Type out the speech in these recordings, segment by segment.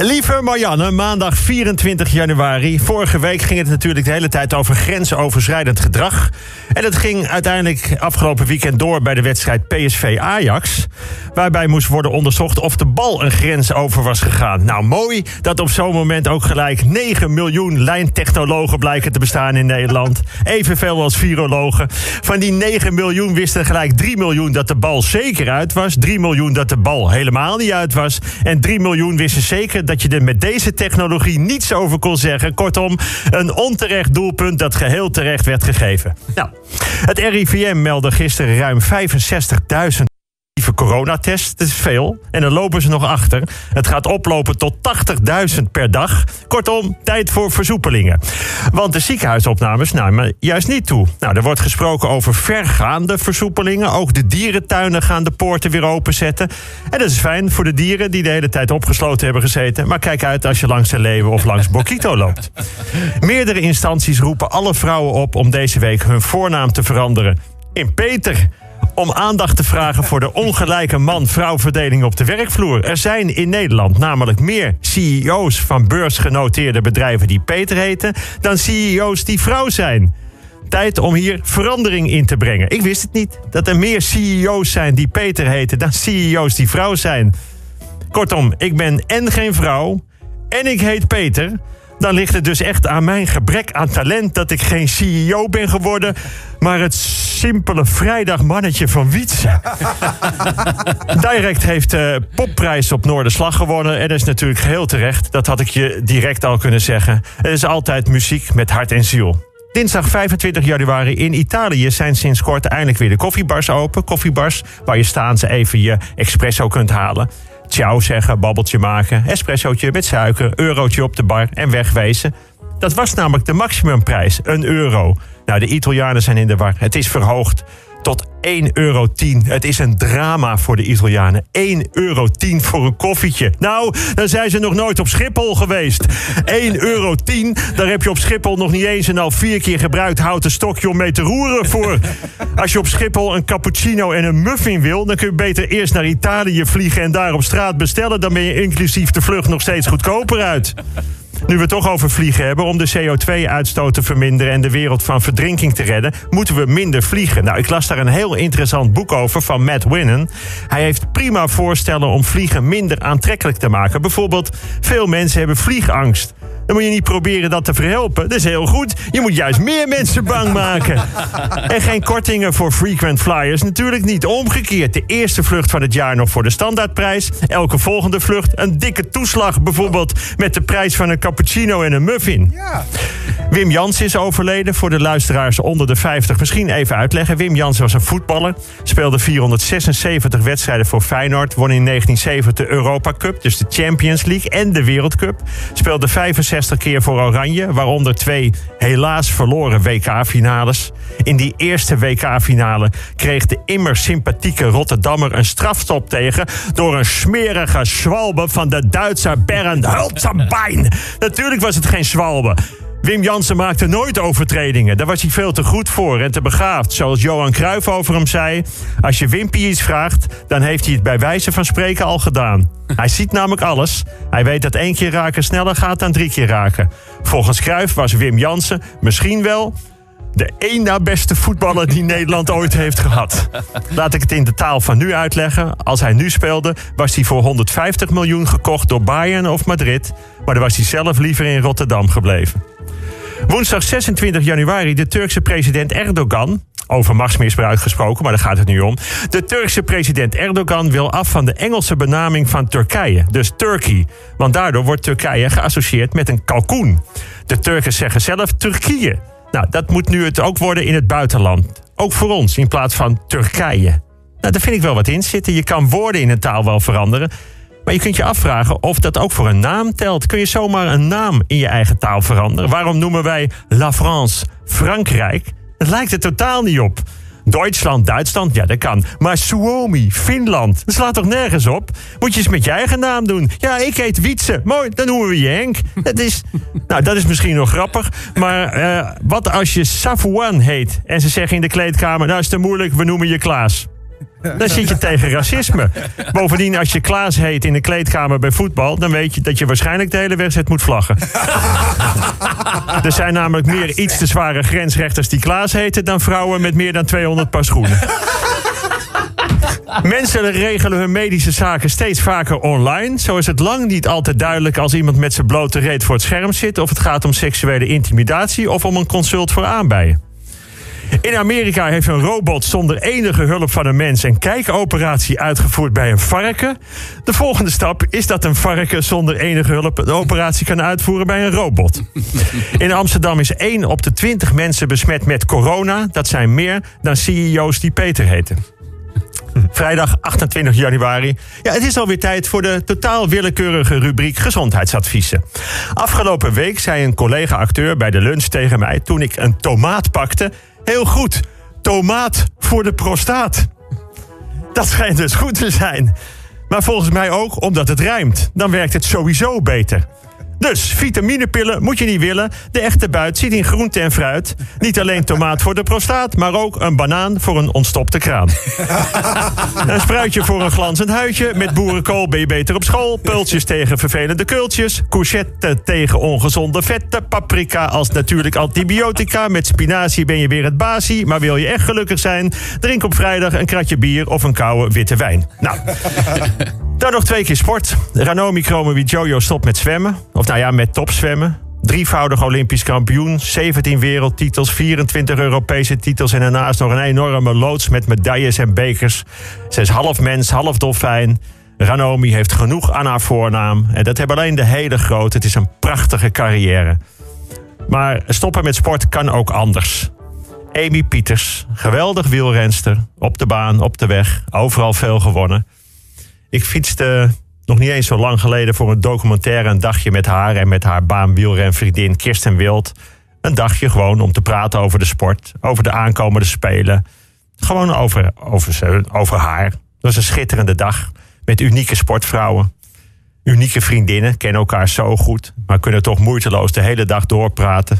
Lieve Marianne, maandag 24 januari. Vorige week ging het natuurlijk de hele tijd over grensoverschrijdend gedrag. En dat ging uiteindelijk afgelopen weekend door bij de wedstrijd PSV-Ajax. Waarbij moest worden onderzocht of de bal een grens over was gegaan. Nou, mooi dat op zo'n moment ook gelijk 9 miljoen lijntechnologen blijken te bestaan in Nederland. Evenveel als virologen. Van die 9 miljoen wisten gelijk 3 miljoen dat de bal zeker uit was. 3 miljoen dat de bal helemaal niet uit was. En 3 miljoen wisten zeker dat je er met deze technologie niets over kon zeggen. Kortom, een onterecht doelpunt dat geheel terecht werd gegeven. Nou, het RIVM meldde gisteren ruim 65.000 coronatest. Dat is veel. En dan lopen ze nog achter. Het gaat oplopen tot 80.000 per dag. Kortom, tijd voor versoepelingen. Want de ziekenhuisopnames namen juist niet toe. Nou, er wordt gesproken over vergaande versoepelingen. Ook de dierentuinen gaan de poorten weer openzetten. En dat is fijn voor de dieren die de hele tijd opgesloten hebben gezeten. Maar kijk uit als je langs de leeuwen of langs Bokito loopt. Meerdere instanties roepen alle vrouwen op om deze week hun voornaam te veranderen. In Peter om aandacht te vragen voor de ongelijke man-vrouw verdeling op de werkvloer. Er zijn in Nederland namelijk meer CEO's van beursgenoteerde bedrijven die Peter heten dan CEO's die vrouw zijn. Tijd om hier verandering in te brengen. Ik wist het niet dat er meer CEO's zijn die Peter heten dan CEO's die vrouw zijn. Kortom, ik ben en geen vrouw en ik heet Peter dan ligt het dus echt aan mijn gebrek aan talent dat ik geen CEO ben geworden, maar het simpele vrijdagmannetje van Wietse. Direct heeft de popprijs op Noorderslag gewonnen en dat is natuurlijk geheel terecht. Dat had ik je direct al kunnen zeggen. Het is altijd muziek met hart en ziel. Dinsdag 25 januari in Italië zijn sinds kort eindelijk weer de koffiebars open. Koffiebars waar je staan ze even je espresso kunt halen ciao zeggen, babbeltje maken, espressootje met suiker, eurotje op de bar en wegwezen. Dat was namelijk de maximumprijs, een euro. Nou, de Italianen zijn in de war. Het is verhoogd tot 1,10 euro. Het is een drama voor de Italianen. 1,10 euro voor een koffietje. Nou, dan zijn ze nog nooit op Schiphol geweest. 1,10 euro, daar heb je op Schiphol nog niet eens een al vier keer gebruikt houten stokje om mee te roeren voor. Als je op Schiphol een cappuccino en een muffin wil, dan kun je beter eerst naar Italië vliegen en daar op straat bestellen. Dan ben je inclusief de vlucht nog steeds goedkoper uit. Nu we het toch over vliegen hebben, om de CO2-uitstoot te verminderen en de wereld van verdrinking te redden, moeten we minder vliegen. Nou, ik las daar een heel interessant boek over van Matt Winnen. Hij heeft prima voorstellen om vliegen minder aantrekkelijk te maken. Bijvoorbeeld, veel mensen hebben vliegangst. Dan moet je niet proberen dat te verhelpen. Dat is heel goed. Je moet juist meer mensen bang maken. En geen kortingen voor frequent flyers. Natuurlijk niet. Omgekeerd. De eerste vlucht van het jaar nog voor de standaardprijs. Elke volgende vlucht een dikke toeslag. Bijvoorbeeld met de prijs van een cappuccino en een muffin. Ja. Wim Jans is overleden. Voor de luisteraars onder de 50 misschien even uitleggen. Wim Jans was een voetballer. Speelde 476 wedstrijden voor Feyenoord. Won in 1970 de Europa Cup, dus de Champions League en de Wereldcup. Speelde 65 keer voor Oranje, waaronder twee helaas verloren WK-finales. In die eerste WK-finale kreeg de immer sympathieke Rotterdammer een strafstop tegen door een smerige zwalbe van de Duitse Bernd Hulzenbein. Natuurlijk was het geen zwalbe. Wim Jansen maakte nooit overtredingen. Daar was hij veel te goed voor en te begaafd. Zoals Johan Cruijff over hem zei... als je Wimpy iets vraagt, dan heeft hij het bij wijze van spreken al gedaan. Hij ziet namelijk alles. Hij weet dat één keer raken sneller gaat dan drie keer raken. Volgens Cruijff was Wim Jansen misschien wel de één na beste voetballer die Nederland ooit heeft gehad. Laat ik het in de taal van nu uitleggen. Als hij nu speelde, was hij voor 150 miljoen gekocht door Bayern of Madrid. Maar dan was hij zelf liever in Rotterdam gebleven. Woensdag 26 januari de Turkse president Erdogan over machtsmisbruik gesproken, maar daar gaat het nu om. De Turkse president Erdogan wil af van de Engelse benaming van Turkije, dus Turkey. Want daardoor wordt Turkije geassocieerd met een kalkoen. De Turken zeggen zelf Turkije. Nou, dat moet nu het ook worden in het buitenland. Ook voor ons, in plaats van Turkije. Nou, daar vind ik wel wat in zitten. Je kan woorden in een taal wel veranderen. Maar je kunt je afvragen of dat ook voor een naam telt. Kun je zomaar een naam in je eigen taal veranderen? Waarom noemen wij La France Frankrijk? Het lijkt er totaal niet op. Duitsland, Duitsland, ja dat kan. Maar Suomi, Finland, dat slaat toch nergens op? Moet je eens met je eigen naam doen. Ja, ik heet Wietse. Mooi, dan noemen we je Henk. Dat is, nou, dat is misschien nog grappig. Maar uh, wat als je Safouan heet en ze zeggen in de kleedkamer... nou is te moeilijk, we noemen je Klaas. Dan zit je tegen racisme. Bovendien, als je Klaas heet in de kleedkamer bij voetbal... dan weet je dat je waarschijnlijk de hele wedstrijd moet vlaggen. er zijn namelijk meer iets te zware grensrechters die Klaas heten... dan vrouwen met meer dan 200 paar schoenen. Mensen regelen hun medische zaken steeds vaker online. Zo is het lang niet altijd duidelijk als iemand met zijn blote reet voor het scherm zit... of het gaat om seksuele intimidatie of om een consult voor aanbijen. In Amerika heeft een robot zonder enige hulp van een mens een kijkoperatie uitgevoerd bij een varken. De volgende stap is dat een varken zonder enige hulp een operatie kan uitvoeren bij een robot. In Amsterdam is 1 op de 20 mensen besmet met corona. Dat zijn meer dan CEO's die Peter heten. Vrijdag 28 januari. Ja, het is alweer tijd voor de totaal willekeurige rubriek gezondheidsadviezen. Afgelopen week zei een collega-acteur bij de lunch tegen mij toen ik een tomaat pakte Heel goed. Tomaat voor de prostaat. Dat schijnt dus goed te zijn. Maar volgens mij ook omdat het rijmt. Dan werkt het sowieso beter. Dus vitaminepillen moet je niet willen. De echte buit zit in groente en fruit. Niet alleen tomaat voor de prostaat, maar ook een banaan voor een ontstopte kraan. een spruitje voor een glanzend huidje. Met boerenkool ben je beter op school. Pultjes tegen vervelende kultjes. Courgette tegen ongezonde vetten. Paprika als natuurlijk antibiotica. Met spinazie ben je weer het basie. Maar wil je echt gelukkig zijn? Drink op vrijdag een kratje bier of een koude witte wijn. Nou. Dan nog twee keer sport. Ranomi Kromowi Jojo stopt met zwemmen. Of nou ja, met topzwemmen. Drievoudig Olympisch kampioen, 17 wereldtitels, 24 Europese titels... en daarnaast nog een enorme loods met medailles en bekers. Ze is half mens, half dolfijn. Ranomi heeft genoeg aan haar voornaam. En dat hebben alleen de hele grote. Het is een prachtige carrière. Maar stoppen met sport kan ook anders. Amy Pieters, geweldig wielrenster. Op de baan, op de weg, overal veel gewonnen. Ik fietste nog niet eens zo lang geleden voor een documentaire een dagje met haar en met haar baanwielrenvriendin Kirsten Wild. Een dagje gewoon om te praten over de sport, over de aankomende spelen. Gewoon over, over, over haar. Het was een schitterende dag met unieke sportvrouwen. Unieke vriendinnen, kennen elkaar zo goed, maar kunnen toch moeiteloos de hele dag doorpraten.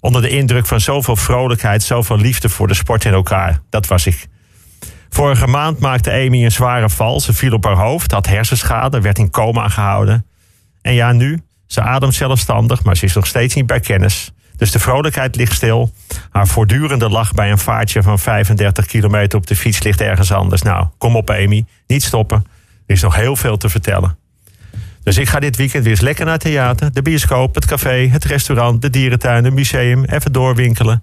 Onder de indruk van zoveel vrolijkheid, zoveel liefde voor de sport in elkaar. Dat was ik. Vorige maand maakte Amy een zware val. Ze viel op haar hoofd, had hersenschade, werd in coma gehouden. En ja, nu, ze ademt zelfstandig, maar ze is nog steeds niet bij kennis. Dus de vrolijkheid ligt stil. Haar voortdurende lach bij een vaartje van 35 kilometer op de fiets ligt ergens anders. Nou, kom op Amy, niet stoppen. Er is nog heel veel te vertellen. Dus ik ga dit weekend weer eens lekker naar het theater, de bioscoop, het café, het restaurant, de dierentuin, het museum, even doorwinkelen.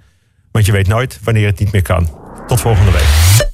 Want je weet nooit wanneer het niet meer kan. Tot volgende week.